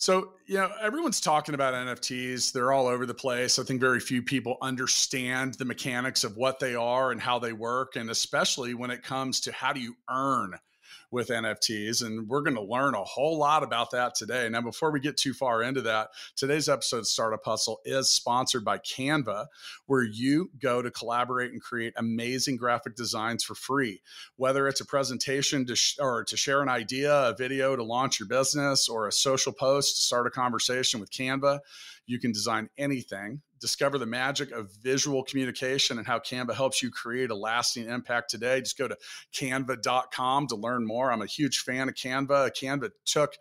So, you know, everyone's talking about NFTs. They're all over the place. I think very few people understand the mechanics of what they are and how they work. And especially when it comes to how do you earn with NFTs. And we're going to learn a whole lot about that today. Now, before we get too far into that, today's episode of Startup Hustle is sponsored by Canva, where you go to collaborate and create amazing graphic designs for free. Whether it's a presentation to sh- or to share an idea, a video to launch your business, or a social post to start a conversation with Canva, you can design anything discover the magic of visual communication and how Canva helps you create a lasting impact today, just go to canva.com to learn more. I'm a huge fan of Canva. Canva took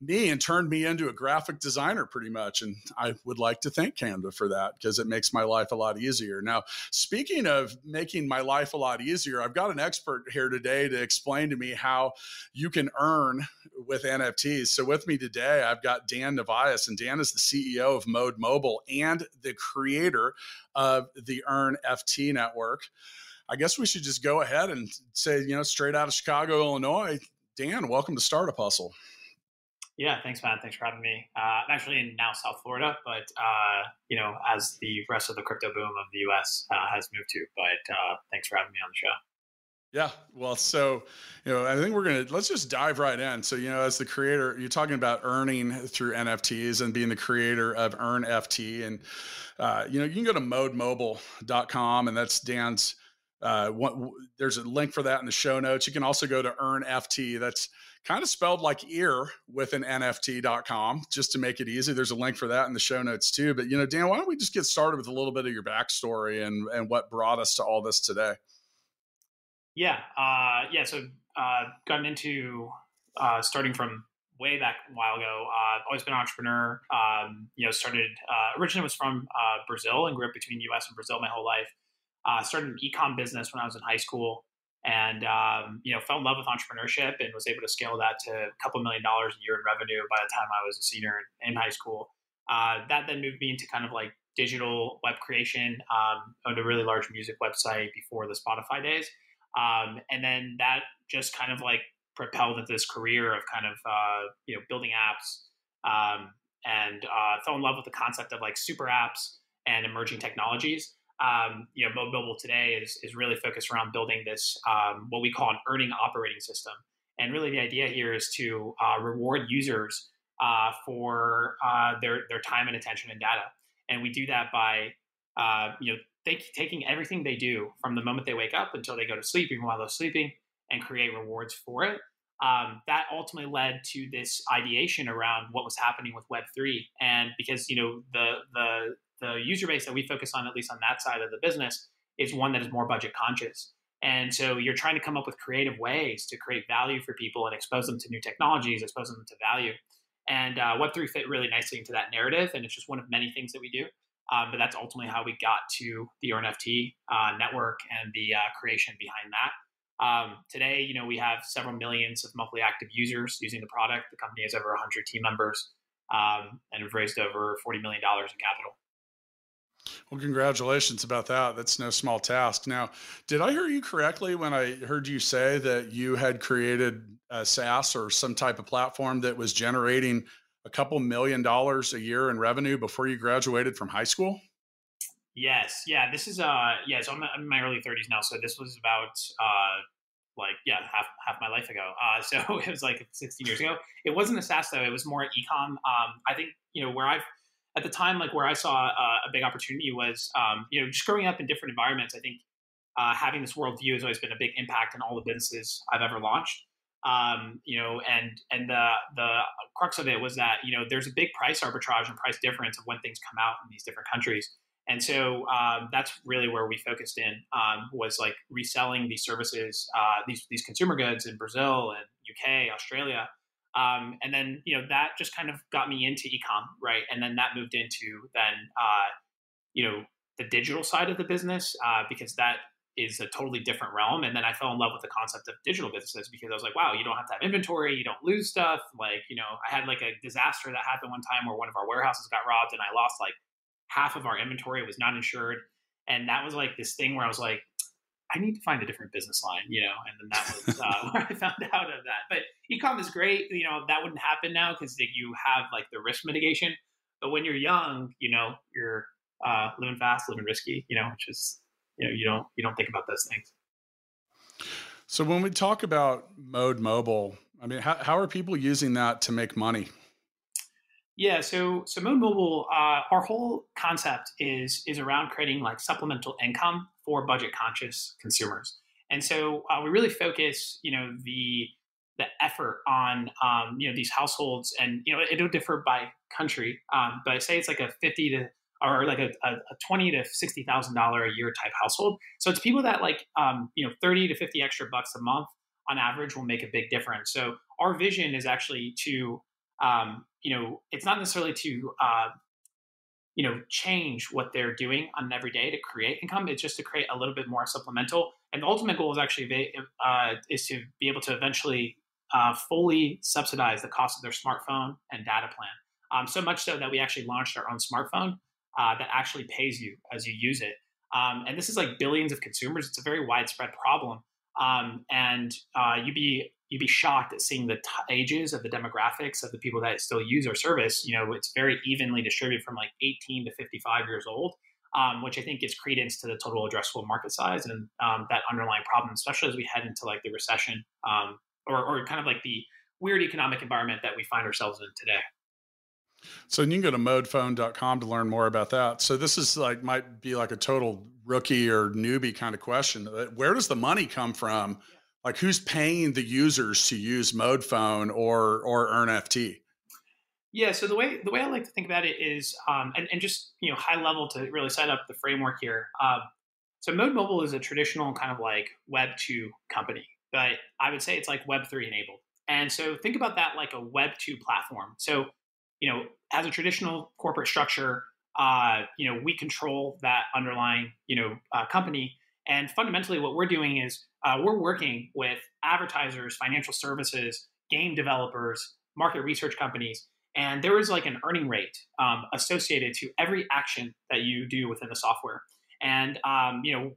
me and turned me into a graphic designer pretty much. And I would like to thank Canva for that because it makes my life a lot easier. Now, speaking of making my life a lot easier, I've got an expert here today to explain to me how you can earn with NFTs. So, with me today, I've got Dan Novaes, and Dan is the CEO of Mode Mobile and the creator of the Earn FT network. I guess we should just go ahead and say, you know, straight out of Chicago, Illinois. Dan, welcome to Startup Hustle. Yeah, thanks, man. Thanks for having me. Uh, I'm actually in now South Florida, but uh, you know, as the rest of the crypto boom of the U.S. Uh, has moved to. But uh, thanks for having me on the show. Yeah, well, so you know, I think we're gonna let's just dive right in. So, you know, as the creator, you're talking about earning through NFTs and being the creator of Earn FT, and uh, you know, you can go to modemobile.com, and that's Dan's. Uh, there's a link for that in the show notes. You can also go to Earn FT. That's kind of spelled like ear with an nft.com just to make it easy. There's a link for that in the show notes too. But you know dan why don't we just get started with a little bit of your backstory and and what brought us to all this today? Yeah uh, yeah so uh, gotten into uh, starting from way back a while ago. Uh, i've always been an entrepreneur. Um, you know started uh, originally was from uh, brazil and grew up between us and brazil my whole life. Uh, started an ecom business when i was in high school and um, you know fell in love with entrepreneurship and was able to scale that to a couple million dollars a year in revenue by the time I was a senior in, high school. Uh, that then moved me into kind of like digital web creation. Um, owned a really large music website before the Spotify days, um, and then that just kind of like propelled into this career of kind of uh, you know building apps. Um, and uh, fell in love with the concept of like super apps and emerging technologies um, you know, Mobile today is, is really focused around building this, um, what we call an earning operating system. And really the idea here is to uh, reward users uh, for uh, their, their time and attention and data. And we do that by, uh, you know, taking everything they do from the moment they wake up until they go to sleep, even while they're sleeping, and create rewards for it. Um, that ultimately led to this ideation around what was happening with Web3. And because, you know, the, the, the user base that we focus on, at least on that side of the business, is one that is more budget conscious. And so you're trying to come up with creative ways to create value for people and expose them to new technologies, expose them to value. And uh, Web3 fit really nicely into that narrative. And it's just one of many things that we do. Um, but that's ultimately how we got to the EarnFT uh, network and the uh, creation behind that. Um, today, you know, we have several millions of monthly active users using the product. The company has over 100 team members um, and we've raised over $40 million in capital. Well, congratulations about that. That's no small task. Now, did I hear you correctly when I heard you say that you had created a SaaS or some type of platform that was generating a couple million dollars a year in revenue before you graduated from high school? Yes. Yeah. This is uh yeah. So I'm, I'm in my early 30s now. So this was about uh like yeah half half my life ago. Uh, so it was like 16 years ago. It wasn't a SaaS though. It was more ecom. Um, I think you know where I've at the time, like where I saw uh, a big opportunity was, um, you know, just growing up in different environments. I think uh, having this worldview has always been a big impact on all the businesses I've ever launched. Um, you know, and and the the crux of it was that you know there's a big price arbitrage and price difference of when things come out in these different countries. And so um, that's really where we focused in um, was like reselling these services, uh, these these consumer goods in Brazil and UK, Australia, um, and then you know that just kind of got me into ecom, right? And then that moved into then uh, you know the digital side of the business uh, because that is a totally different realm. And then I fell in love with the concept of digital businesses because I was like, wow, you don't have to have inventory, you don't lose stuff. Like you know, I had like a disaster that happened one time where one of our warehouses got robbed and I lost like half of our inventory it was not insured. And that was like this thing where I was like, I need to find a different business line, you know, and then that was uh, where I found out of that. But ecom is great, you know, that wouldn't happen now because you have like the risk mitigation. But when you're young, you know, you're uh, living fast, living risky, you know, which is, you know, you don't you don't think about those things. So when we talk about Mode Mobile, I mean, how, how are people using that to make money? Yeah, so so Mode Mobile, uh, our whole concept is is around creating like supplemental income for budget conscious consumers, and so uh, we really focus, you know, the the effort on um, you know these households, and you know it'll differ by country, um, but say it's like a fifty to or like a, a, a twenty to sixty thousand dollar a year type household. So it's people that like um, you know thirty to fifty extra bucks a month on average will make a big difference. So our vision is actually to um, you know, it's not necessarily to, uh, you know, change what they're doing on an everyday to create income. It's just to create a little bit more supplemental. And the ultimate goal is actually uh, is to be able to eventually uh, fully subsidize the cost of their smartphone and data plan. Um, so much so that we actually launched our own smartphone uh, that actually pays you as you use it. Um, and this is like billions of consumers. It's a very widespread problem. Um, and uh, you'd be you'd be shocked at seeing the t- ages of the demographics of the people that still use our service. You know, it's very evenly distributed from like 18 to 55 years old, um, which I think gives credence to the total addressable market size and um, that underlying problem, especially as we head into like the recession um, or, or kind of like the weird economic environment that we find ourselves in today. So you can go to modephone.com to learn more about that. So this is like might be like a total rookie or newbie kind of question. Where does the money come from? Like who's paying the users to use Mode Phone or or EarnFT? Yeah, so the way the way I like to think about it is, um, and, and just you know, high level to really set up the framework here. Um, so Mode Mobile is a traditional kind of like Web two company, but I would say it's like Web three enabled. And so think about that like a Web two platform. So you know, as a traditional corporate structure, uh, you know, we control that underlying, you know, uh, company. And fundamentally, what we're doing is uh, we're working with advertisers, financial services, game developers, market research companies, and there is like an earning rate um, associated to every action that you do within the software. And um, you know,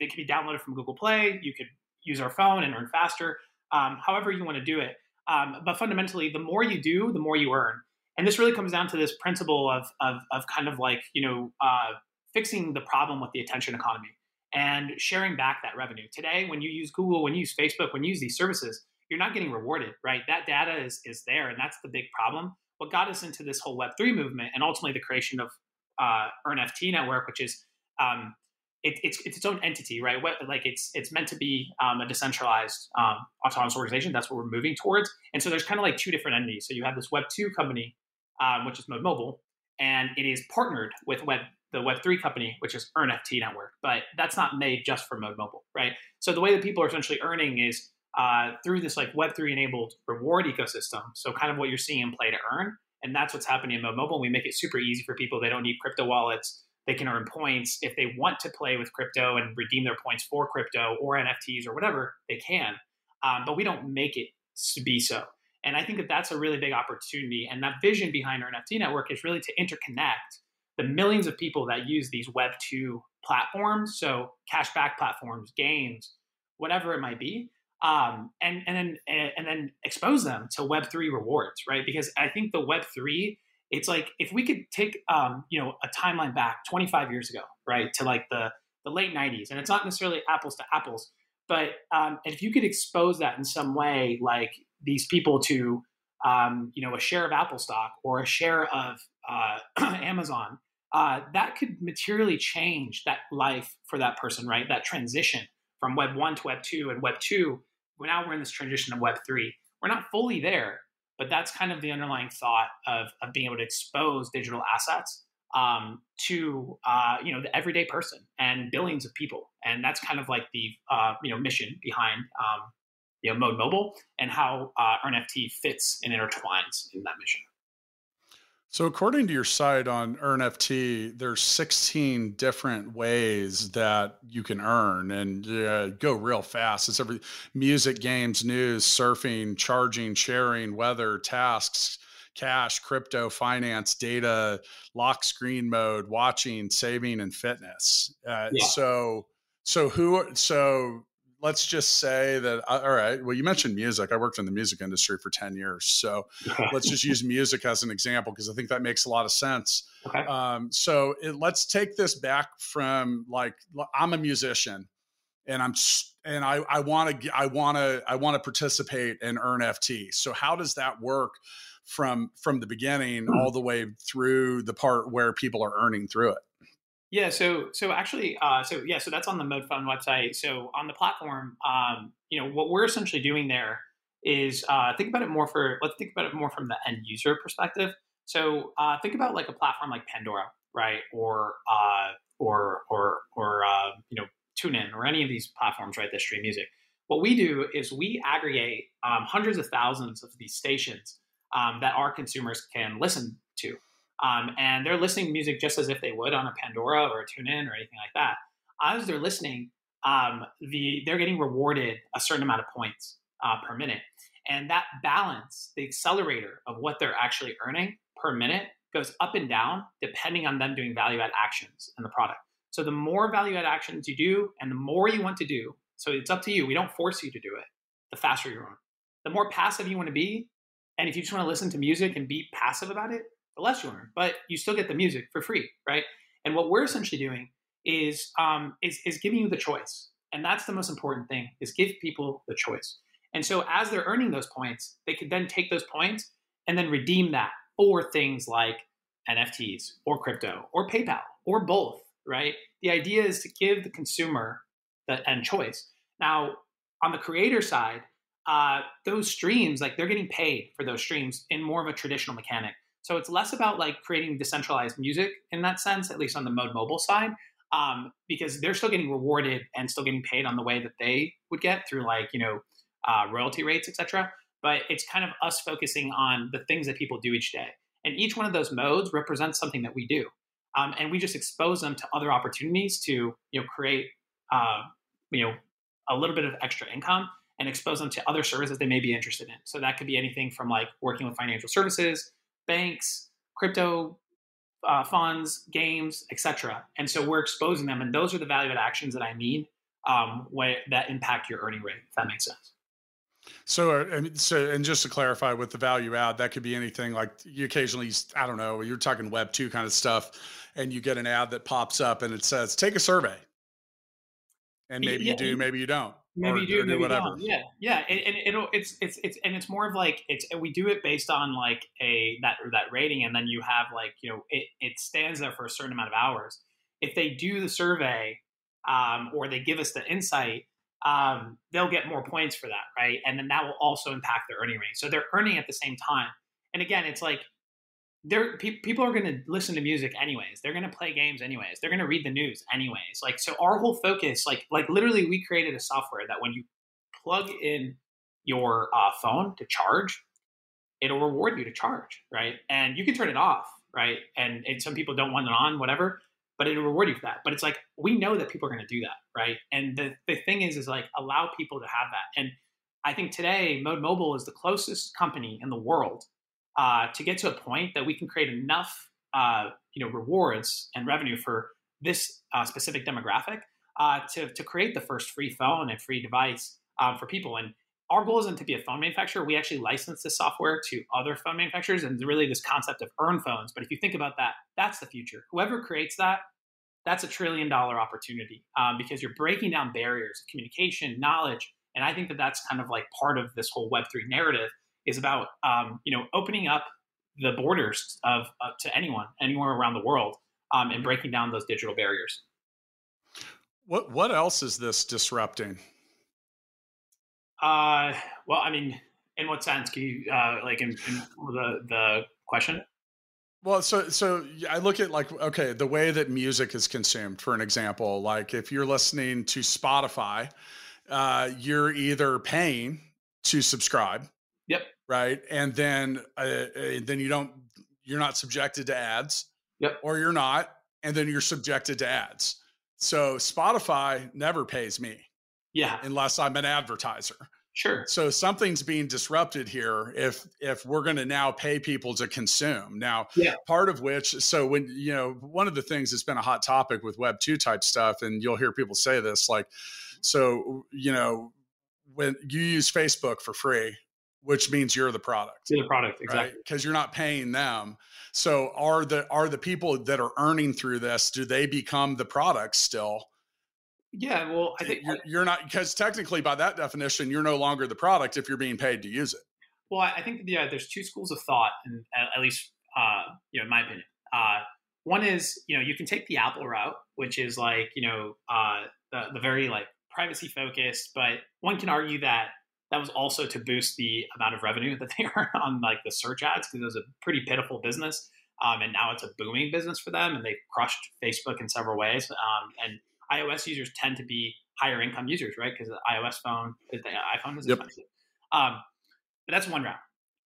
they can be downloaded from Google Play. You could use our phone and earn faster, um, however you want to do it. Um, but fundamentally, the more you do, the more you earn. And this really comes down to this principle of, of, of kind of like you know uh, fixing the problem with the attention economy and sharing back that revenue. Today when you use google when you use facebook when you use these services you're not getting rewarded right? That data is, is there and that's the big problem. What got us into this whole web3 movement and ultimately the creation of uh, earnft network which is um, it, it's, it's its own entity, right? Like it's it's meant to be um, a decentralized um, autonomous organization. That's what we're moving towards. And so there's kind of like two different entities. So you have this Web two company um, which is Mode Mobile, and it is partnered with Web the Web3 company, which is EarnFT Network. But that's not made just for Mode Mobile, right? So the way that people are essentially earning is uh, through this like Web3 enabled reward ecosystem. So kind of what you're seeing in play to earn. And that's what's happening in Mode Mobile. We make it super easy for people. They don't need crypto wallets. They can earn points. If they want to play with crypto and redeem their points for crypto or NFTs or whatever, they can. Um, but we don't make it to be so. And I think that that's a really big opportunity. And that vision behind EarnFT network is really to interconnect the millions of people that use these Web 2 platforms, so cashback platforms, games, whatever it might be, um, and, and, then, and then expose them to Web 3 rewards, right? Because I think the Web 3, it's like if we could take, um, you know, a timeline back 25 years ago, right, to like the, the late 90s, and it's not necessarily apples to apples, but um, if you could expose that in some way, like these people to um, you know a share of Apple stock or a share of uh, Amazon, uh, that could materially change that life for that person, right? That transition from Web one to Web two and Web two now we're in this transition of Web three. We're not fully there, but that's kind of the underlying thought of, of being able to expose digital assets um, to uh, you know the everyday person and billions of people, and that's kind of like the uh, you know mission behind um, you know Mode Mobile and how uh, fits and intertwines in that mission. So, according to your site on EarnFT, there's 16 different ways that you can earn and uh, go real fast. It's every music, games, news, surfing, charging, sharing, weather, tasks, cash, crypto, finance, data, lock screen mode, watching, saving, and fitness. Uh, yeah. So, so who? So let's just say that uh, all right well you mentioned music i worked in the music industry for 10 years so let's just use music as an example because i think that makes a lot of sense okay. um, so it, let's take this back from like i'm a musician and i'm and i I want to i want to i want to participate and earn ft so how does that work from from the beginning hmm. all the way through the part where people are earning through it yeah, so so actually, uh, so yeah, so that's on the Mode Phone website. So on the platform, um, you know, what we're essentially doing there is uh, think about it more for let's think about it more from the end user perspective. So uh, think about like a platform like Pandora, right, or uh, or or or uh, you know TuneIn or any of these platforms, right, that stream music. What we do is we aggregate um, hundreds of thousands of these stations um, that our consumers can listen to. Um, and they're listening to music just as if they would on a Pandora or a TuneIn or anything like that. As they're listening, um, the they're getting rewarded a certain amount of points uh, per minute, and that balance, the accelerator of what they're actually earning per minute, goes up and down depending on them doing value add actions in the product. So the more value add actions you do, and the more you want to do, so it's up to you. We don't force you to do it. The faster you earn. The more passive you want to be, and if you just want to listen to music and be passive about it, the less you earn, but you still get the music for free, right? And what we're essentially doing is um, is, is giving you the choice, and that's the most important thing: is give people the choice. And so as they're earning those points, they could then take those points and then redeem that for things like NFTs or crypto or PayPal or both, right? The idea is to give the consumer the end choice. Now, on the creator side, uh, those streams, like they're getting paid for those streams in more of a traditional mechanic. So it's less about like creating decentralized music in that sense, at least on the Mode Mobile side, um, because they're still getting rewarded and still getting paid on the way that they would get through like you know uh, royalty rates, etc. But it's kind of us focusing on the things that people do each day, and each one of those modes represents something that we do, um, and we just expose them to other opportunities to you know create uh, you know a little bit of extra income and expose them to other services they may be interested in. So that could be anything from like working with financial services banks, crypto uh, funds, games, etc. And so we're exposing them, and those are the value add actions that I mean um, that impact your earning rate. If that makes sense. So, uh, so, and just to clarify, with the value add, that could be anything like you occasionally, I don't know, you're talking Web two kind of stuff, and you get an ad that pops up and it says, "Take a survey," and maybe yeah, you do, maybe you don't maybe or, you do, maybe whatever. Don't. Yeah, yeah, and, and it'll it's it's it's and it's more of like it's we do it based on like a that that rating, and then you have like you know it it stands there for a certain amount of hours. If they do the survey, um, or they give us the insight, um, they'll get more points for that, right? And then that will also impact their earning rate. So they're earning at the same time. And again, it's like they're pe- people are going to listen to music anyways. They're going to play games anyways. They're going to read the news anyways. Like so our whole focus like like literally we created a software that when you plug in your uh, phone to charge it'll reward you to charge right? And you can turn it off right? And, and some people don't want it on whatever but it'll reward you for that. But it's like we know that people are going to do that right? And the, the thing is is like allow people to have that. And i think today mode mobile is the closest company in the world uh, to get to a point that we can create enough uh, you know rewards and revenue for this uh, specific demographic uh, to, to create the first free phone and free device um, for people. And our goal isn't to be a phone manufacturer. We actually license this software to other phone manufacturers and really this concept of earn phones. But if you think about that that's the future. Whoever creates that that's a trillion dollar opportunity um, because you're breaking down barriers of communication knowledge. And i think that that's kind of like part of this whole web3 narrative is about um, you know opening up the borders of uh, to anyone anywhere around the world um, and breaking down those digital barriers. What what else is this disrupting? Uh, well, I mean, in what sense? Can you uh, like in, in the the question? Well, so so I look at like okay, the way that music is consumed. For an example, like if you're listening to Spotify, uh, you're either paying to subscribe. Right, and then uh then you don't you're not subjected to ads. Yep. Or you're not, and then you're subjected to ads. So Spotify never pays me. Yeah. Unless I'm an advertiser. Sure. So something's being disrupted here if if we're going to now pay people to consume. Now, yeah. part of which so when you know one of the things that's been a hot topic with web 2 type stuff and you'll hear people say this like so you know when you use Facebook for free, which means you're the product. You're the product, exactly. Because right? you're not paying them. So are the are the people that are earning through this, do they become the product still? Yeah, well, I think you're, you're not because technically, by that definition, you're no longer the product if you're being paid to use it. Well, I think yeah, there's two schools of thought, and at least uh, you know, in my opinion. Uh, one is you know you can take the Apple route, which is like you know uh, the the very like privacy focused, but one can argue that that was also to boost the amount of revenue that they earn on like the search ads because it was a pretty pitiful business. Um, and now it's a booming business for them, and they've crushed Facebook in several ways. Um, and iOS users tend to be higher income users, right? Because the iOS phone, the iPhone is yep. expensive. Um, but that's one route.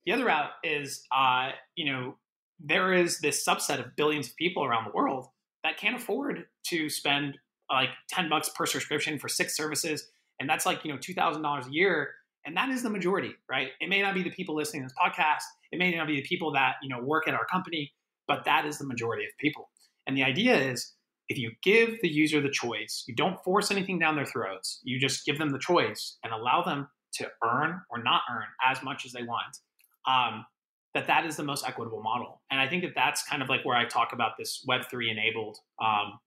The other route is, uh, you know, there is this subset of billions of people around the world that can't afford to spend like 10 bucks per subscription for six services. And that's like, you know, $2,000 a year. And that is the majority, right? It may not be the people listening to this podcast. It may not be the people that, you know, work at our company, but that is the majority of people. And the idea is if you give the user the choice, you don't force anything down their throats, you just give them the choice and allow them to earn or not earn as much as they want. Um, that that is the most equitable model, and I think that that's kind of like where I talk about this Web three enabled um,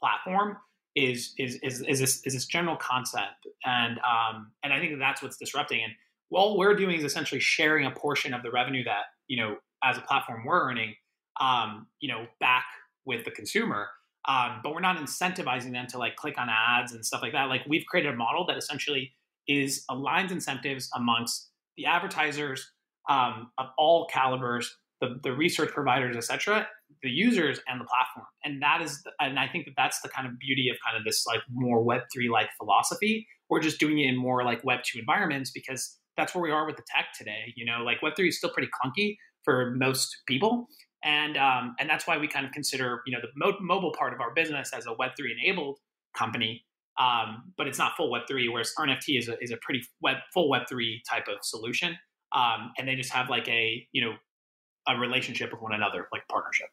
platform is, is is is this is this general concept, and um, and I think that that's what's disrupting. And all we're doing is essentially sharing a portion of the revenue that you know as a platform we're earning, um, you know, back with the consumer um, but we're not incentivizing them to like click on ads and stuff like that. Like we've created a model that essentially is aligns incentives amongst the advertisers um, of all calibers, the, the research providers, etc., the users, and the platform. And that is, and I think that that's the kind of beauty of kind of this like more Web three like philosophy. We're just doing it in more like Web two environments because that's where we are with the tech today. You know, like Web three is still pretty clunky for most people, and um, and that's why we kind of consider you know the mo- mobile part of our business as a Web three enabled company, um, but it's not full Web three. Whereas NFT is a is a pretty web full Web three type of solution, um, and they just have like a you know a relationship with one another, like partnership.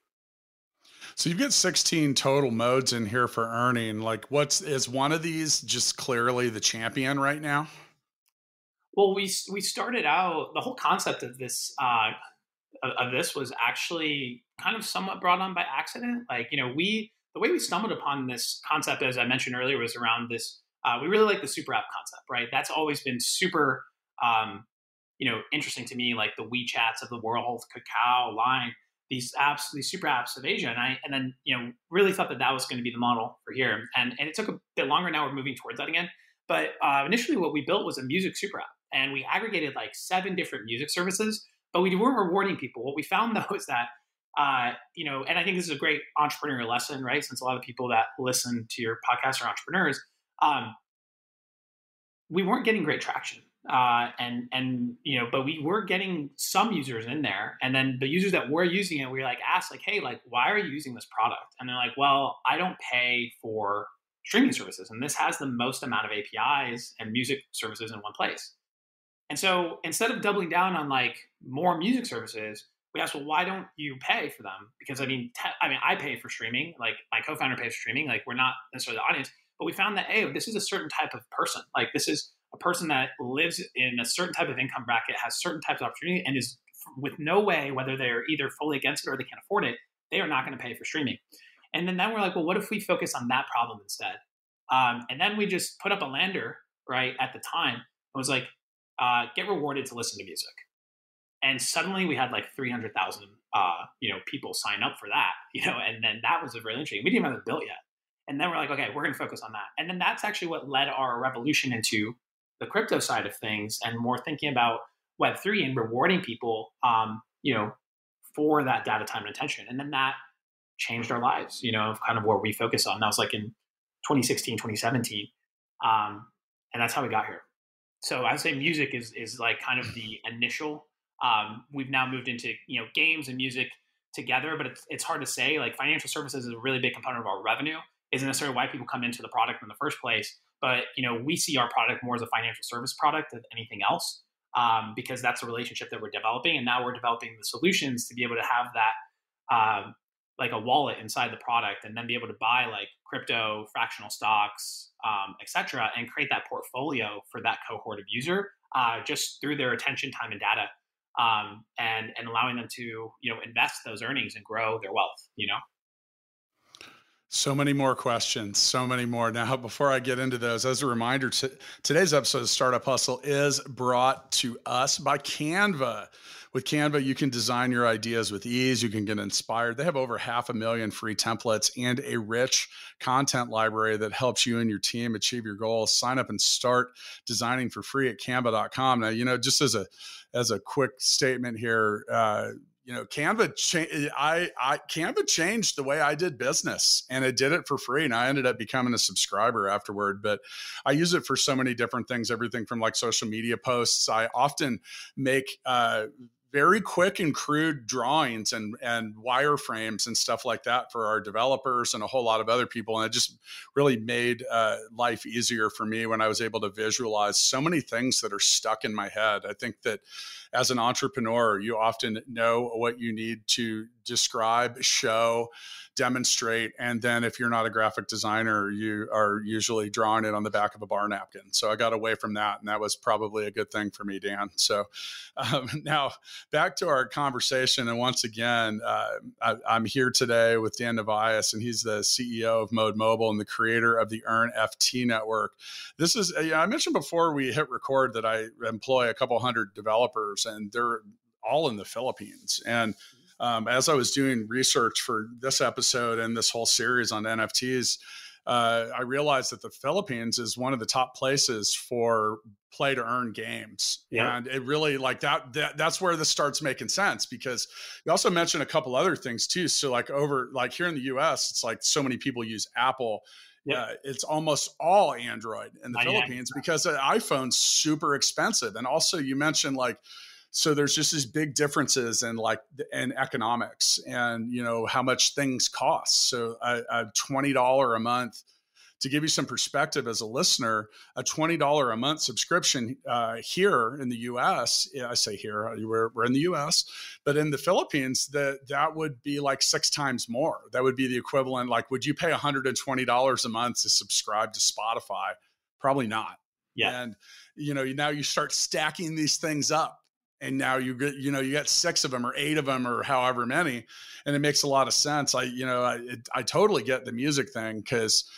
So you've got 16 total modes in here for earning. Like, what's is one of these just clearly the champion right now? Well, we we started out the whole concept of this uh, of, this was actually kind of somewhat brought on by accident. Like, you know, we, the way we stumbled upon this concept, as I mentioned earlier, was around this. Uh, we really like the super app concept, right? That's always been super, um, you know, interesting to me. Like the WeChats of the world, Kakao, Line, these apps, these super apps of Asia, and I, and then you know, really thought that that was going to be the model for here. And and it took a bit longer. Now we're moving towards that again. But uh, initially, what we built was a music super app, and we aggregated like seven different music services but we weren't rewarding people. What we found though is that, uh, you know, and I think this is a great entrepreneurial lesson, right? Since a lot of people that listen to your podcast are entrepreneurs, um, we weren't getting great traction. Uh, and and you know, but we were getting some users in there, and then the users that were using it, we like asked like, hey, like, why are you using this product? And they're like, well, I don't pay for streaming services, and this has the most amount of APIs and music services in one place. And so instead of doubling down on like more music services, we asked, well, why don't you pay for them? Because I mean, te- I mean, I pay for streaming. Like my co-founder pays for streaming. Like we're not necessarily the audience, but we found that hey, this is a certain type of person. Like this is a person that lives in a certain type of income bracket, has certain types of opportunity, and is with no way, whether they're either fully against it or they can't afford it, they are not going to pay for streaming. And then, then we're like, well, what if we focus on that problem instead? Um, and then we just put up a lander right at the time. It was like, uh, get rewarded to listen to music. And suddenly we had like 300,000, uh, you know, people sign up for that, you know, and then that was really interesting. We didn't even have it built yet. And then we're like, okay, we're going to focus on that. And then that's actually what led our revolution into the crypto side of things and more thinking about Web three and rewarding people, um, you know, for that data, time, and attention. And then that changed our lives. You know, of kind of where we focus on. That was like in 2016, 2017, um, and that's how we got here. So I would say music is is like kind of the initial. Um, we've now moved into you know games and music together, but it's it's hard to say. Like financial services is a really big component of our revenue. Isn't necessarily why people come into the product in the first place, but you know we see our product more as a financial service product than anything else um, because that's a relationship that we're developing. And now we're developing the solutions to be able to have that um, like a wallet inside the product and then be able to buy like crypto, fractional stocks, um, etc., and create that portfolio for that cohort of user uh, just through their attention, time, and data. Um, and and allowing them to you know invest those earnings and grow their wealth you know so many more questions, so many more. Now, before I get into those, as a reminder, t- today's episode of Startup Hustle is brought to us by Canva. With Canva, you can design your ideas with ease. You can get inspired. They have over half a million free templates and a rich content library that helps you and your team achieve your goals. Sign up and start designing for free at canva.com. Now, you know, just as a as a quick statement here, uh, you know canva cha- I, I canva changed the way i did business and it did it for free and i ended up becoming a subscriber afterward but i use it for so many different things everything from like social media posts. I often make uh, very quick and crude drawings and and wireframes and stuff like that for our developers and a whole lot of other people. And it just really made uh, life easier for me when i was able to visualize so many things that are stuck in my head. I think that as an entrepreneur you often know what you need to describe show demonstrate. And then if you're not a graphic designer, you are usually drawing it on the back of a bar napkin. So I got away from that. And that was probably a good thing for me, Dan. So um, now back to our conversation. And once again, uh, I, am here today with Dan Novaes, and he's the CEO of Mode Mobile and the creator of the Earn FT network. This is, uh, I mentioned before we hit record that I employ a couple hundred developers, and they're all in the Philippines. And um, as I was doing research for this episode and this whole series on NFTs, uh, I realized that the Philippines is one of the top places for play to earn games. Yeah. And it really like that, that that's where this starts making sense because you also mentioned a couple other things too. So like over like here in the US, it's like so many people use Apple. Yeah, uh, it's almost all Android in the Philippines because an iPhone's super expensive. And also you mentioned like so there's just these big differences in like in economics and you know how much things cost so a, a $20 a month to give you some perspective as a listener, a $20 a month subscription uh, here in the US, I say here, we're, we're in the US, but in the Philippines, that that would be like six times more. That would be the equivalent. Like, would you pay $120 a month to subscribe to Spotify? Probably not. Yeah. And, you know, now you start stacking these things up and now you get you know you got six of them or eight of them or however many and it makes a lot of sense. I you know i, it, I totally get the music thing because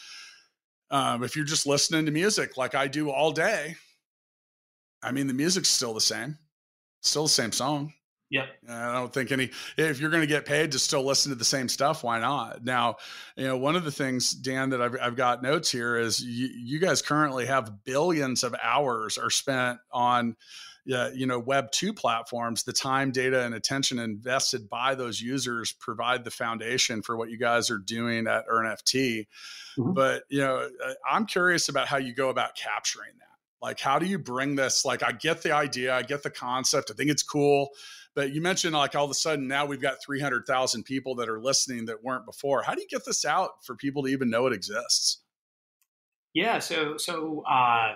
um, if you're just listening to music like i do all day i mean the music's still the same still the same song. Yeah. I don't think any if you're going to get paid to still listen to the same stuff why not? Now you know one of the things dan that i've, I've got notes here is you, you guys currently have billions of hours are spent on uh, you know web 2 platforms the time data and attention invested by those users provide the foundation for what you guys are doing at earnft mm-hmm. but you know uh, i'm curious about how you go about capturing that like how do you bring this like i get the idea i get the concept i think it's cool but you mentioned like all of a sudden now we've got 300,000 people that are listening that weren't before. How do you get this out for people to even know it exists? Yeah, so so uh,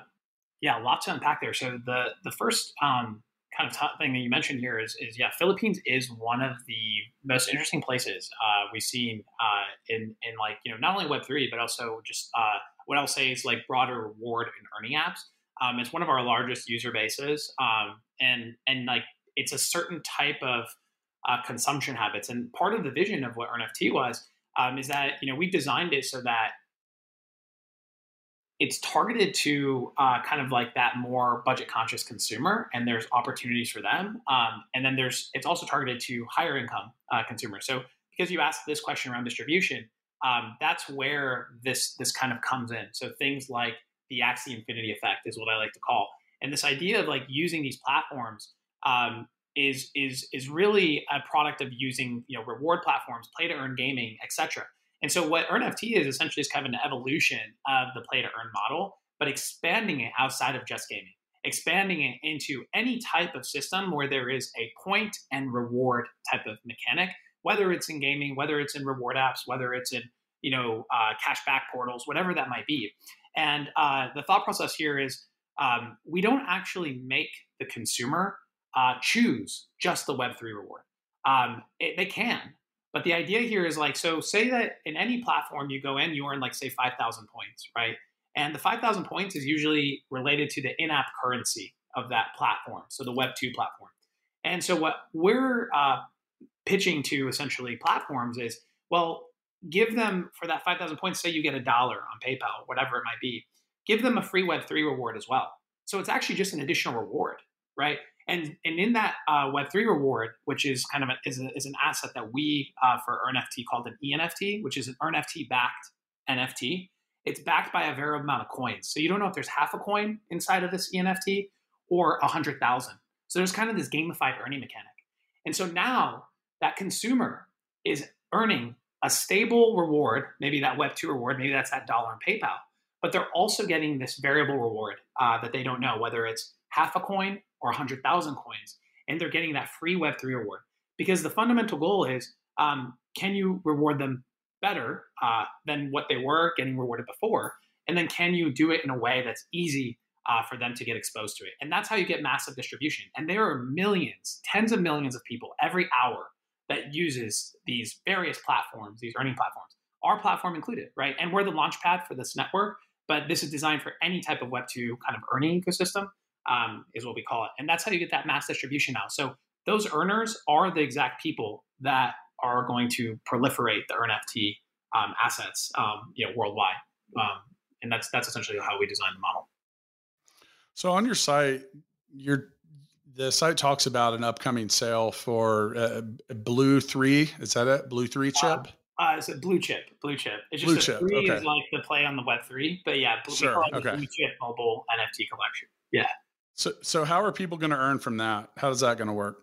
yeah, a lot to unpack there. So the the first um, kind of t- thing that you mentioned here is, is yeah, Philippines is one of the most interesting places uh, we've seen uh, in in like you know not only Web three but also just uh, what I'll say is like broader reward and earning apps. Um, it's one of our largest user bases, um, and and like it's a certain type of uh, consumption habits. And part of the vision of what EarnFT was um, is that you know we designed it so that it's targeted to uh, kind of like that more budget conscious consumer and there's opportunities for them um, and then there's it's also targeted to higher income uh, consumers so because you asked this question around distribution um, that's where this this kind of comes in so things like the Axie Infinity effect is what I like to call. And this idea of like using these platforms um, is is is really a product of using you know reward platforms, play to earn gaming, etc. And so what EarnFT is essentially is kind of an evolution of the play to earn model, but expanding it outside of just gaming, expanding it into any type of system where there is a point and reward type of mechanic, whether it's in gaming, whether it's in reward apps, whether it's in you know uh, cashback portals, whatever that might be. And uh, the thought process here is um, we don't actually make the consumer uh, choose just the Web3 reward. Um, it, they can, but the idea here is like, so say that in any platform you go in, you earn like, say, 5,000 points, right? And the 5,000 points is usually related to the in app currency of that platform, so the Web2 platform. And so what we're uh, pitching to essentially platforms is, well, give them for that 5,000 points, say you get a dollar on PayPal, whatever it might be, give them a free Web3 reward as well. So it's actually just an additional reward, right? And and in that uh, Web three reward, which is kind of is, a, is an asset that we uh, for EarnFT called an ENFT, which is an EarnFT backed NFT. It's backed by a variable amount of coins, so you don't know if there's half a coin inside of this ENFT or a hundred thousand. So there's kind of this gamified earning mechanic. And so now that consumer is earning a stable reward, maybe that Web two reward, maybe that's that dollar in PayPal, but they're also getting this variable reward uh, that they don't know whether it's half a coin or 100,000 coins, and they're getting that free Web3 reward. Because the fundamental goal is um, can you reward them better uh, than what they were getting rewarded before? And then can you do it in a way that's easy uh, for them to get exposed to it? And that's how you get massive distribution. And there are millions, tens of millions of people every hour that uses these various platforms, these earning platforms, our platform included, right? And we're the launch pad for this network, but this is designed for any type of Web2 kind of earning ecosystem um, is what we call it. And that's how you get that mass distribution now. So those earners are the exact people that are going to proliferate the EarnFT um, assets, um, you know, worldwide. Um, and that's that's essentially how we design the model. So on your site, your the site talks about an upcoming sale for uh, Blue Three. Is that it? Blue Three chip. Uh, uh, it's a blue chip. Blue chip. It's just blue chip. Three okay. is like the play on the Web three, but yeah, blue, sure. okay. blue chip mobile NFT collection. Yeah. So, so how are people going to earn from that? How is that going to work?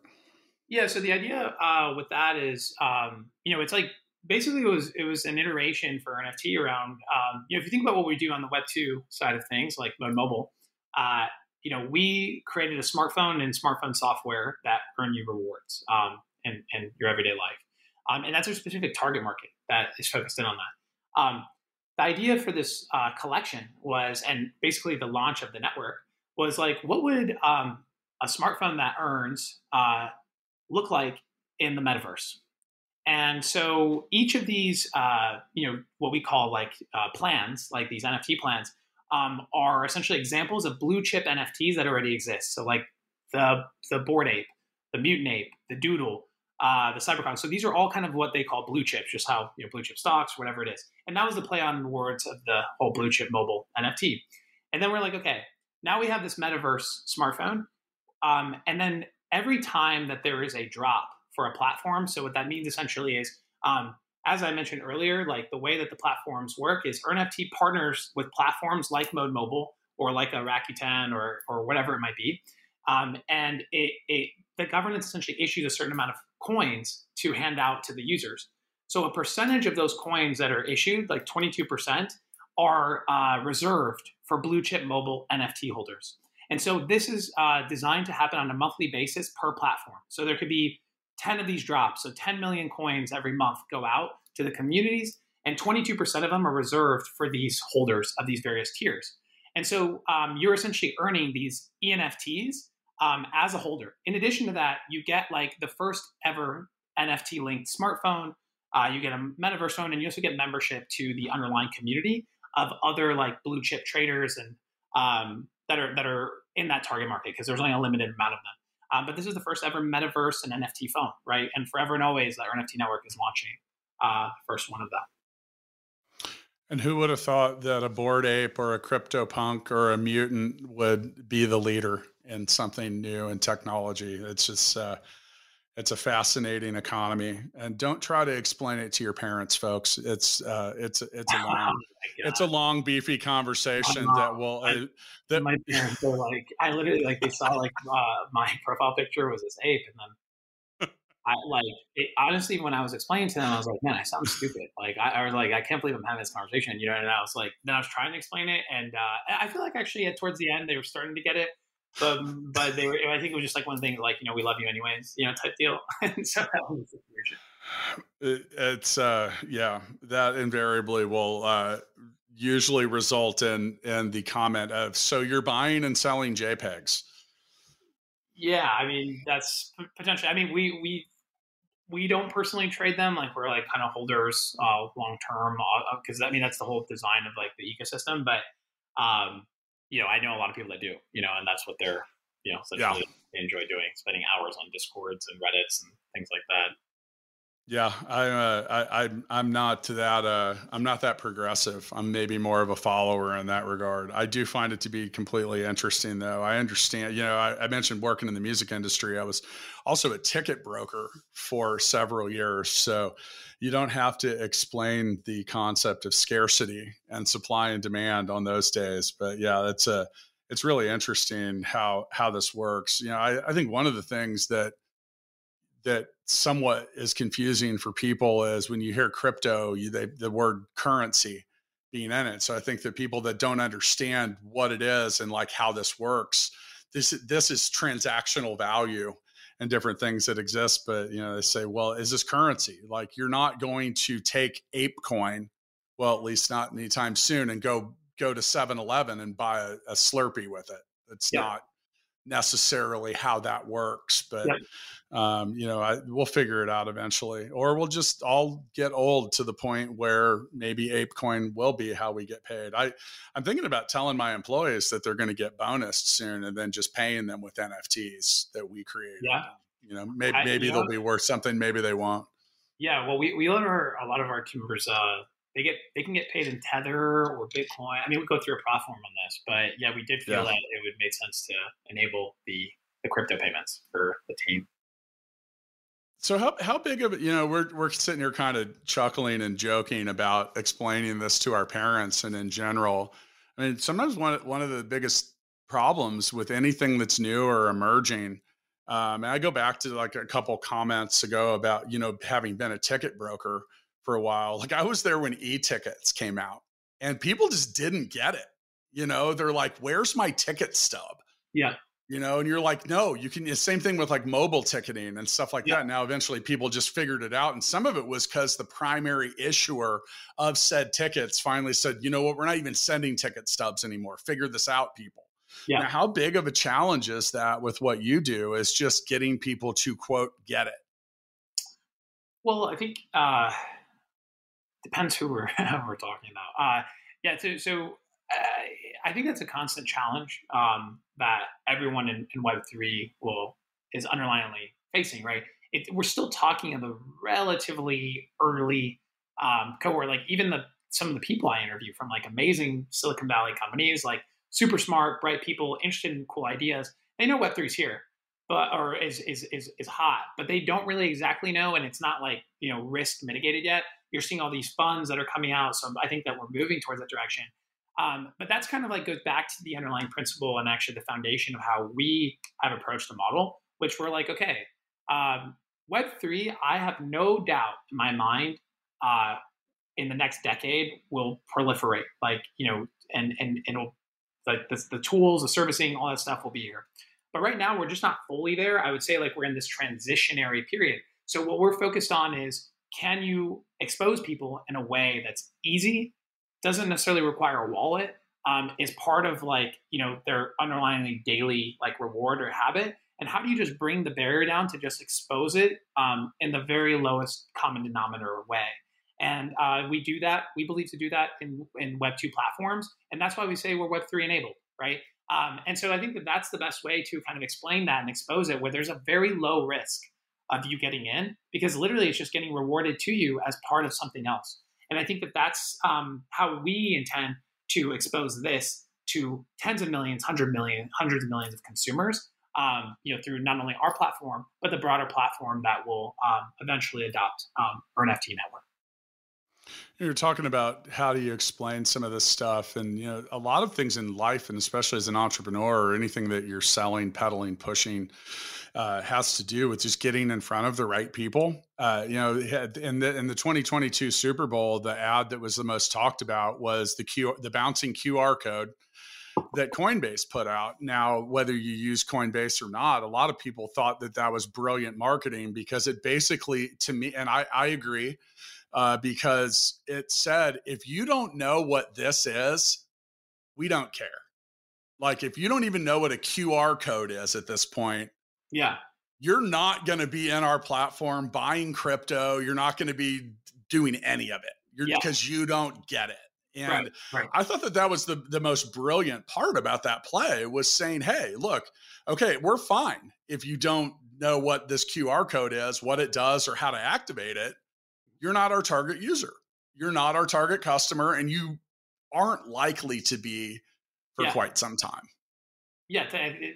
Yeah. So the idea uh, with that is, um, you know, it's like basically it was it was an iteration for NFT around. Um, you know, if you think about what we do on the Web two side of things, like Mobile, uh, you know, we created a smartphone and smartphone software that earn you rewards um, in your everyday life, um, and that's a specific target market that is focused in on that. Um, the idea for this uh, collection was, and basically the launch of the network was like, what would um, a smartphone that earns uh, look like in the metaverse? And so each of these, uh, you know, what we call like uh, plans, like these NFT plans, um, are essentially examples of blue chip NFTs that already exist. So like the the Bored Ape, the mutant ape, the doodle, uh, the CyberKongz. So these are all kind of what they call blue chips, just how you know blue chip stocks, whatever it is. And that was the play on words of the whole blue chip mobile NFT. And then we're like, okay, now we have this metaverse smartphone. Um, and then every time that there is a drop for a platform, so what that means essentially is, um, as I mentioned earlier, like the way that the platforms work is EarnFT partners with platforms like Mode Mobile or like a Rakuten or, or whatever it might be. Um, and it, it, the governance essentially issues a certain amount of coins to hand out to the users. So a percentage of those coins that are issued, like 22%, are uh, reserved for blue chip mobile NFT holders. And so this is uh, designed to happen on a monthly basis per platform. So there could be 10 of these drops. So 10 million coins every month go out to the communities, and 22% of them are reserved for these holders of these various tiers. And so um, you're essentially earning these ENFTs um, as a holder. In addition to that, you get like the first ever NFT linked smartphone. Uh, you get a metaverse phone, and you also get membership to the underlying community of other like blue chip traders and um, that are that are in that target market because there's only a limited amount of them. Um, but this is the first ever metaverse and NFT phone, right? And forever and always, EarnFT network is launching uh, first one of that. And who would have thought that a Bored Ape or a crypto punk or a mutant would be the leader in something new in technology? It's just uh, it's a fascinating economy, and don't try to explain it to your parents, folks. It's uh, it's it's a long, oh it's a long beefy conversation that will. Uh, that my parents are like, I literally like they saw like uh, my profile picture was this ape, and then I like it, honestly when I was explaining to them, I was like, man, I sound stupid. Like I, I was like, I can't believe I'm having this conversation, you know. And I was like, then I was trying to explain it, and uh, I feel like actually at towards the end they were starting to get it but but they were. I think it was just like one thing, like you know, we love you anyways, you know, type deal. and so that was the situation. It, it's uh, yeah, that invariably will uh, usually result in in the comment of, "So you're buying and selling JPEGs." Yeah, I mean that's potentially. I mean, we we we don't personally trade them. Like we're like kind of holders uh, long term because uh, I mean that's the whole design of like the ecosystem. But um, you know, I know a lot of people that do, you know, and that's what they're, you know, yeah. enjoy doing, spending hours on discords and Reddits and things like that. Yeah, I, uh, I, I, I'm not to that. Uh, I'm not that progressive. I'm maybe more of a follower in that regard. I do find it to be completely interesting, though. I understand. You know, I, I mentioned working in the music industry. I was also a ticket broker for several years, so you don't have to explain the concept of scarcity and supply and demand on those days. But yeah, it's a it's really interesting how how this works. You know, I, I think one of the things that that somewhat is confusing for people is when you hear crypto, you, they, the word currency being in it. So I think that people that don't understand what it is and like how this works, this this is transactional value and different things that exist. But you know, they say, well, is this currency? Like you're not going to take ApeCoin, well, at least not anytime soon, and go go to 7-Eleven and buy a, a Slurpee with it. It's yeah. not necessarily how that works, but um, you know, I, we'll figure it out eventually, or we'll just all get old to the point where maybe ApeCoin will be how we get paid. I, I'm thinking about telling my employees that they're going to get bonused soon, and then just paying them with NFTs that we create. Yeah, you know, maybe I, maybe they'll be worth something, maybe they won't. Yeah, well, we we let our a lot of our team members. Uh, they get they can get paid in Tether or Bitcoin. I mean, we go through a platform on this, but yeah, we did feel yeah. that it would make sense to enable the the crypto payments for the team. So how how big of a you know we're we're sitting here kind of chuckling and joking about explaining this to our parents and in general. I mean, sometimes one one of the biggest problems with anything that's new or emerging. Um, and I go back to like a couple comments ago about you know having been a ticket broker for a while. Like I was there when e-tickets came out, and people just didn't get it. You know, they're like, "Where's my ticket stub?" Yeah you know and you're like no you can same thing with like mobile ticketing and stuff like yeah. that now eventually people just figured it out and some of it was because the primary issuer of said tickets finally said you know what we're not even sending ticket stubs anymore figure this out people yeah. Now, how big of a challenge is that with what you do is just getting people to quote get it well i think uh depends who we're we're talking about uh yeah so so I think that's a constant challenge um, that everyone in, in Web three will is underlyingly facing. Right, it, we're still talking of a relatively early um, cohort. Like even the some of the people I interview from like amazing Silicon Valley companies, like super smart, bright people interested in cool ideas. They know Web three is here, but or is, is is is hot, but they don't really exactly know, and it's not like you know risk mitigated yet. You're seeing all these funds that are coming out, so I think that we're moving towards that direction. Um, but that's kind of like goes back to the underlying principle and actually the foundation of how we have approached the model, which we're like, okay, um, Web3, I have no doubt in my mind, uh, in the next decade will proliferate. Like, you know, and, and, and it'll, like the, the tools, the servicing, all that stuff will be here. But right now, we're just not fully there. I would say like we're in this transitionary period. So what we're focused on is can you expose people in a way that's easy doesn't necessarily require a wallet um, is part of like you know their underlying daily like reward or habit? And how do you just bring the barrier down to just expose it um, in the very lowest common denominator way? And uh, we do that we believe to do that in, in web 2 platforms and that's why we say we're web 3 enabled right? Um, and so i think that that's the best way to kind of explain that and expose it where there's a very low risk of you getting in because literally it's just getting rewarded to you as part of something else and I think that that's um, how we intend to expose this to tens of millions, hundred million, hundreds of millions of consumers um, you know, through not only our platform but the broader platform that will um, eventually adopt um, our NFT network. You're talking about how do you explain some of this stuff, and you know, a lot of things in life, and especially as an entrepreneur or anything that you're selling, peddling, pushing, uh, has to do with just getting in front of the right people. Uh, you know, in the in the 2022 Super Bowl, the ad that was the most talked about was the Q, the bouncing QR code that Coinbase put out. Now, whether you use Coinbase or not, a lot of people thought that that was brilliant marketing because it basically, to me, and I, I agree uh, because it said if you don't know what this is, we don't care. Like if you don't even know what a QR code is at this point, yeah, you're not going to be in our platform buying crypto. You're not going to be doing any of it. You're yeah. because you don't get it. And right, right. I thought that that was the the most brilliant part about that play was saying, "Hey, look, okay, we're fine if you don't know what this QR code is, what it does, or how to activate it you're not our target user. You're not our target customer, and you aren't likely to be for yeah. quite some time. Yeah,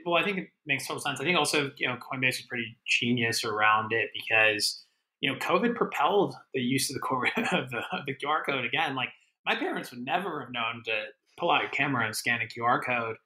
well, I think it makes total sense. I think also, you know, Coinbase is pretty genius around it because, you know, COVID propelled the use of the, core, of the, of the QR code again. Like my parents would never have known to pull out your camera and scan a QR code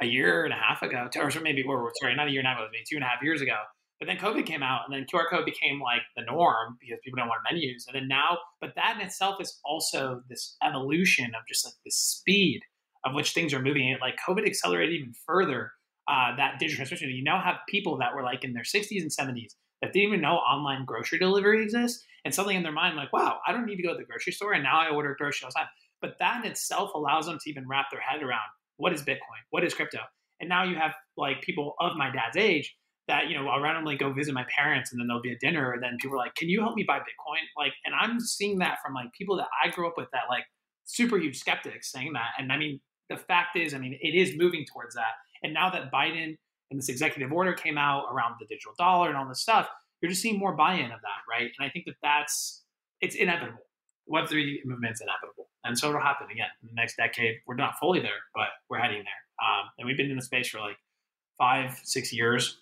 a year and a half ago, or maybe, or sorry, not a year and a half, maybe two and a half years ago. But then COVID came out, and then QR code became like the norm because people don't want menus. And then now, but that in itself is also this evolution of just like the speed of which things are moving. Like COVID accelerated even further uh, that digital transformation. You now have people that were like in their 60s and 70s that didn't even know online grocery delivery exists, and something in their mind like, wow, I don't need to go to the grocery store, and now I order grocery all the time. But that in itself allows them to even wrap their head around what is Bitcoin, what is crypto, and now you have like people of my dad's age that you know I'll randomly go visit my parents and then there'll be a dinner and then people are like, "Can you help me buy Bitcoin?" Like, and I'm seeing that from like people that I grew up with that like super huge skeptics saying that. And I mean, the fact is, I mean, it is moving towards that. And now that Biden and this executive order came out around the digital dollar and all this stuff, you're just seeing more buy-in of that, right? And I think that that's it's inevitable. Web three movement's inevitable, and so it'll happen again in the next decade. We're not fully there, but we're heading there. Um, and we've been in the space for like five, six years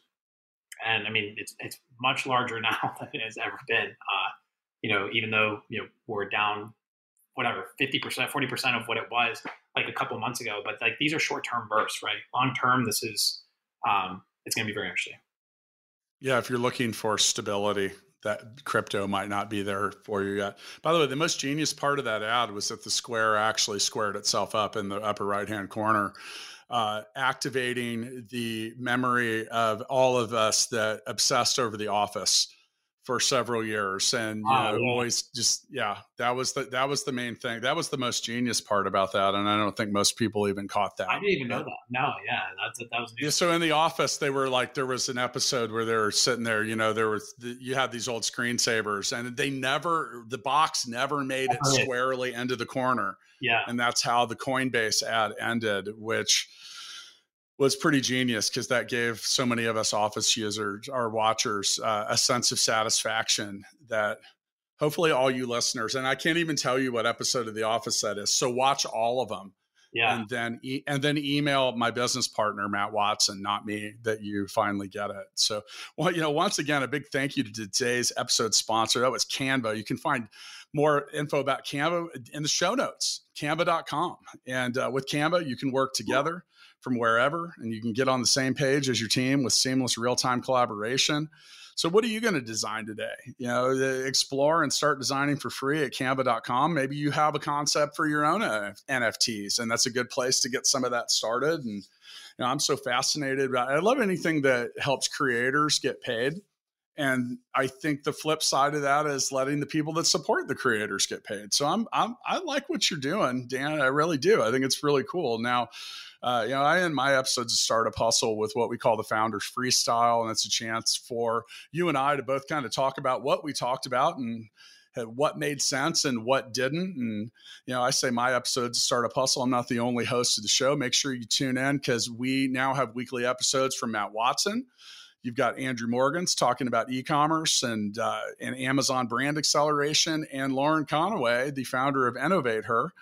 and I mean it's it's much larger now than it has ever been. Uh, you know, even though you know we're down whatever fifty percent, forty percent of what it was like a couple months ago, but like these are short term bursts, right? Long term, this is um, it's going to be very interesting. Yeah, if you're looking for stability, that crypto might not be there for you yet. By the way, the most genius part of that ad was that the square actually squared itself up in the upper right hand corner uh, activating the memory of all of us that obsessed over the office for several years and you know, yeah. always just yeah that was the that was the main thing. That was the most genius part about that and i don't think most people even caught that. I didn't even know that. No yeah that's that was yeah so in the office they were like there was an episode where they were sitting there you know there was the, you had these old screensavers and they never the box never made it oh, squarely into the corner yeah. and that's how the coinbase ad ended which was pretty genius because that gave so many of us office users, our watchers, uh, a sense of satisfaction that hopefully all you listeners, and I can't even tell you what episode of The Office that is. So watch all of them. Yeah. And then e- and then email my business partner Matt Watson, not me, that you finally get it. So, well, you know, once again, a big thank you to today's episode sponsor. That was Canva. You can find more info about Canva in the show notes, canva.com. And uh, with Canva, you can work together from wherever and you can get on the same page as your team with seamless real-time collaboration. So what are you going to design today? You know, uh, explore and start designing for free at canva.com. Maybe you have a concept for your own uh, NFTs and that's a good place to get some of that started and you know, I'm so fascinated I love anything that helps creators get paid. And I think the flip side of that is letting the people that support the creators get paid. So I'm, I'm I like what you're doing, Dan. I really do. I think it's really cool. Now, uh, you know, I end my episodes of Startup Hustle with what we call the Founders Freestyle, and it's a chance for you and I to both kind of talk about what we talked about and what made sense and what didn't. And, you know, I say my episodes of Startup Hustle. I'm not the only host of the show. Make sure you tune in because we now have weekly episodes from Matt Watson. You've got Andrew Morgans talking about e-commerce and uh, and Amazon brand acceleration, and Lauren Conaway, the founder of Innovate Her,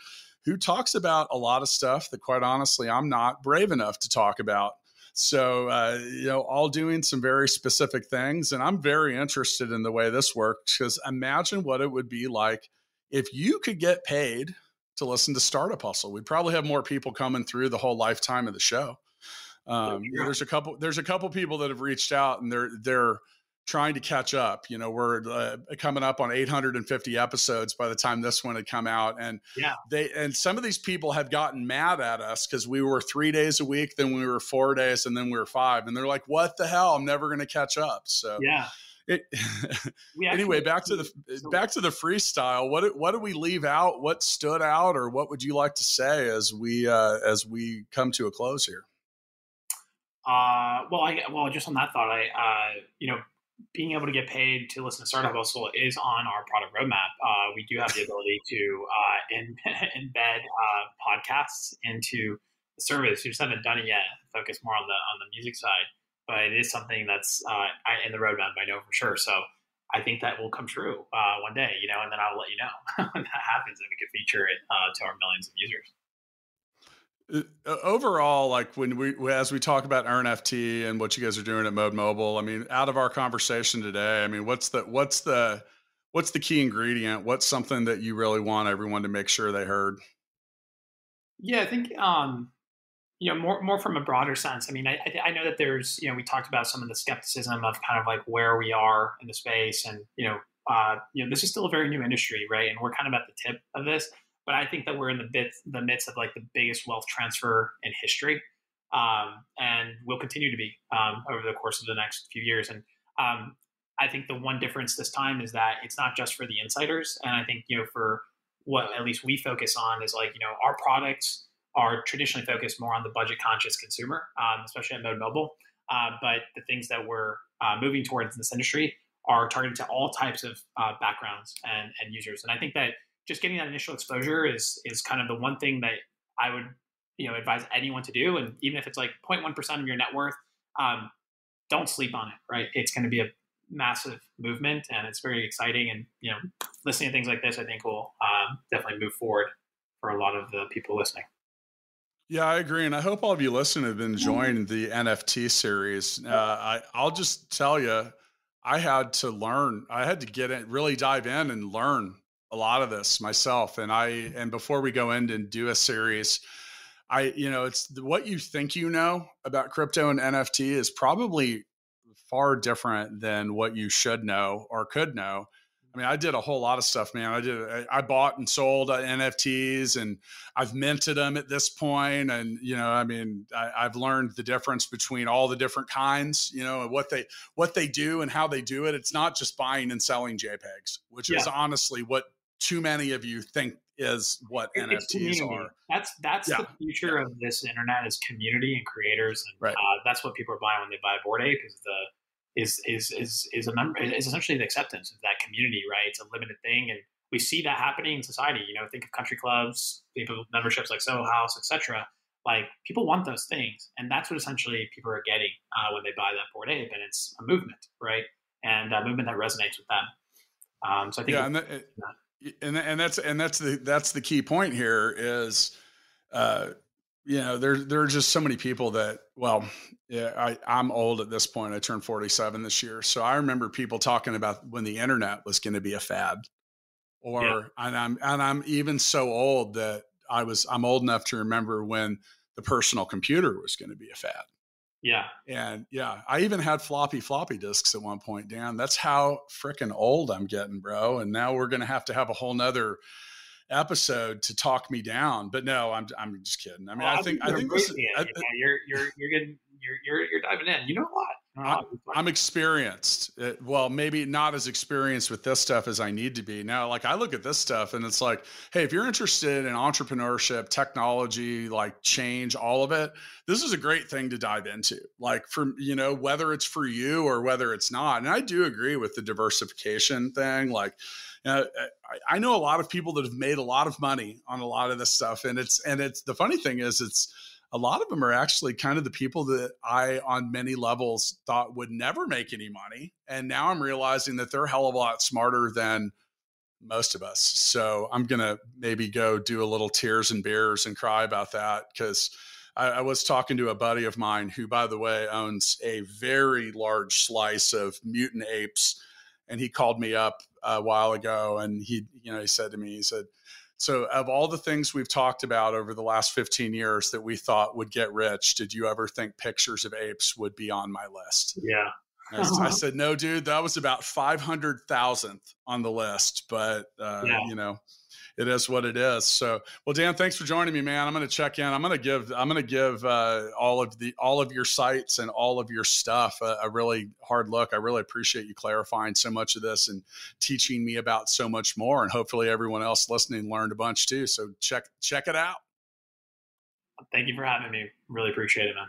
who talks about a lot of stuff that, quite honestly, I'm not brave enough to talk about. So, uh, you know, all doing some very specific things. And I'm very interested in the way this works because imagine what it would be like if you could get paid to listen to Startup Hustle. We'd probably have more people coming through the whole lifetime of the show. Um, yeah. There's a couple. There's a couple people that have reached out, and they're they're trying to catch up. You know, we're uh, coming up on 850 episodes by the time this one had come out, and yeah, they and some of these people have gotten mad at us because we were three days a week, then we were four days, and then we were five, and they're like, "What the hell? I'm never going to catch up." So yeah. It, anyway, back to the back to the freestyle. What what do we leave out? What stood out, or what would you like to say as we uh, as we come to a close here? Uh, well, I well just on that thought, I uh, you know being able to get paid to listen to Startup Hustle is on our product roadmap. Uh, we do have the ability to uh, in, embed uh, podcasts into the service. We just haven't done it yet. Focus more on the on the music side, but it is something that's uh, in the roadmap. I know for sure. So I think that will come true uh, one day, you know, and then I'll let you know when that happens, and we can feature it uh, to our millions of users. Uh, overall like when we as we talk about earnft and what you guys are doing at mode mobile i mean out of our conversation today i mean what's the what's the what's the key ingredient? What's something that you really want everyone to make sure they heard? Yeah i think um you know more more from a broader sense. I mean i i know that there's you know we talked about some of the skepticism of kind of like where we are in the space and you know uh you know this is still a very new industry right? And we're kind of at the tip of this but I think that we're in the bit the midst of like the biggest wealth transfer in history, um, and will continue to be um, over the course of the next few years. And um, I think the one difference this time is that it's not just for the insiders, and I think you know for what at least we focus on is like you know our products are traditionally focused more on the budget conscious consumer, um, especially at Mode Mobile. Uh, but the things that we're uh, moving towards in this industry are targeted to all types of uh, backgrounds and, and users. And I think that just getting that initial exposure is is kind of the one thing that I would you know advise anyone to do. And even if it's like 0.1 percent of your net worth, um, don't sleep on it. Right? It's going to be a massive movement, and it's very exciting. And you know, listening to things like this, I think will um, definitely move forward for a lot of the people listening. Yeah, I agree, and I hope all of you listening have been enjoying the NFT series. Uh, I, I'll just tell you, I had to learn. I had to get in, really dive in and learn a lot of this myself and i and before we go in and do a series i you know it's what you think you know about crypto and nft is probably far different than what you should know or could know. I mean i did a whole lot of stuff man. I did i bought and sold uh, nfts and i've minted them at this point and you know i mean I, i've learned the difference between all the different kinds you know what they what they do and how they do it. It's not just buying and selling jpegs which yeah. is honestly what too many of you think is what it's NFTs community. are. That's that's yeah. the future yeah. of this internet is community and creators, and right. uh, that's what people are buying when they buy a Bored Ape is the is is is is a member is essentially the acceptance of that community, right? It's a limited thing, and we see that happening in society. You know, think of country clubs, people memberships like Soho House, etc. Like people want those things, and that's what essentially people are getting uh, when they buy that Bored Ape, and it's a movement, right? And a movement that resonates with them. Um, so I think yeah, and that, and and that's and that's the that's the key point here is uh you know there there are just so many people that well yeah I I'm old at this point. I turned 47 this year. So I remember people talking about when the internet was going to be a fad. Or yeah. and I'm and I'm even so old that I was I'm old enough to remember when the personal computer was going to be a fad yeah. And yeah, I even had floppy floppy disks at one point, Dan. That's how freaking old I'm getting, bro. And now we're gonna have to have a whole nother episode to talk me down. But no, I'm I'm just kidding. I mean, oh, well, I think I think this, I, you're you're you're getting you're you're you're diving in. You know a lot. I'm experienced. Uh, well, maybe not as experienced with this stuff as I need to be. Now, like I look at this stuff and it's like, hey, if you're interested in entrepreneurship, technology, like change, all of it, this is a great thing to dive into. Like for, you know, whether it's for you or whether it's not. And I do agree with the diversification thing. Like, you know, I know a lot of people that have made a lot of money on a lot of this stuff. And it's, and it's, the funny thing is it's, a lot of them are actually kind of the people that I, on many levels, thought would never make any money. And now I'm realizing that they're a hell of a lot smarter than most of us. So I'm going to maybe go do a little tears and beers and cry about that because I, I, was talking to a buddy of mine who, by the way, owns a very large slice of mutant apes, and he called me up a while ago, and he, you know, he said to me, he said, "So, of all the things we've talked about over the last 15 years that we thought would get rich, did you ever think pictures of apes would be on my list?" Yeah. I, said, "No, dude, that was about 500,000th on the list, but uh, yeah. you know." It is what it is. So, well, Dan, thanks for joining me, man. I'm going to check in. I'm going to give I'm going to give uh, all of the all of your sites and all of your stuff a, a, really hard look. I really appreciate you clarifying so much of this and teaching me about so much more. And hopefully, everyone else listening learned a bunch too. So check check it out. Thank you for having me. Really appreciate it, man.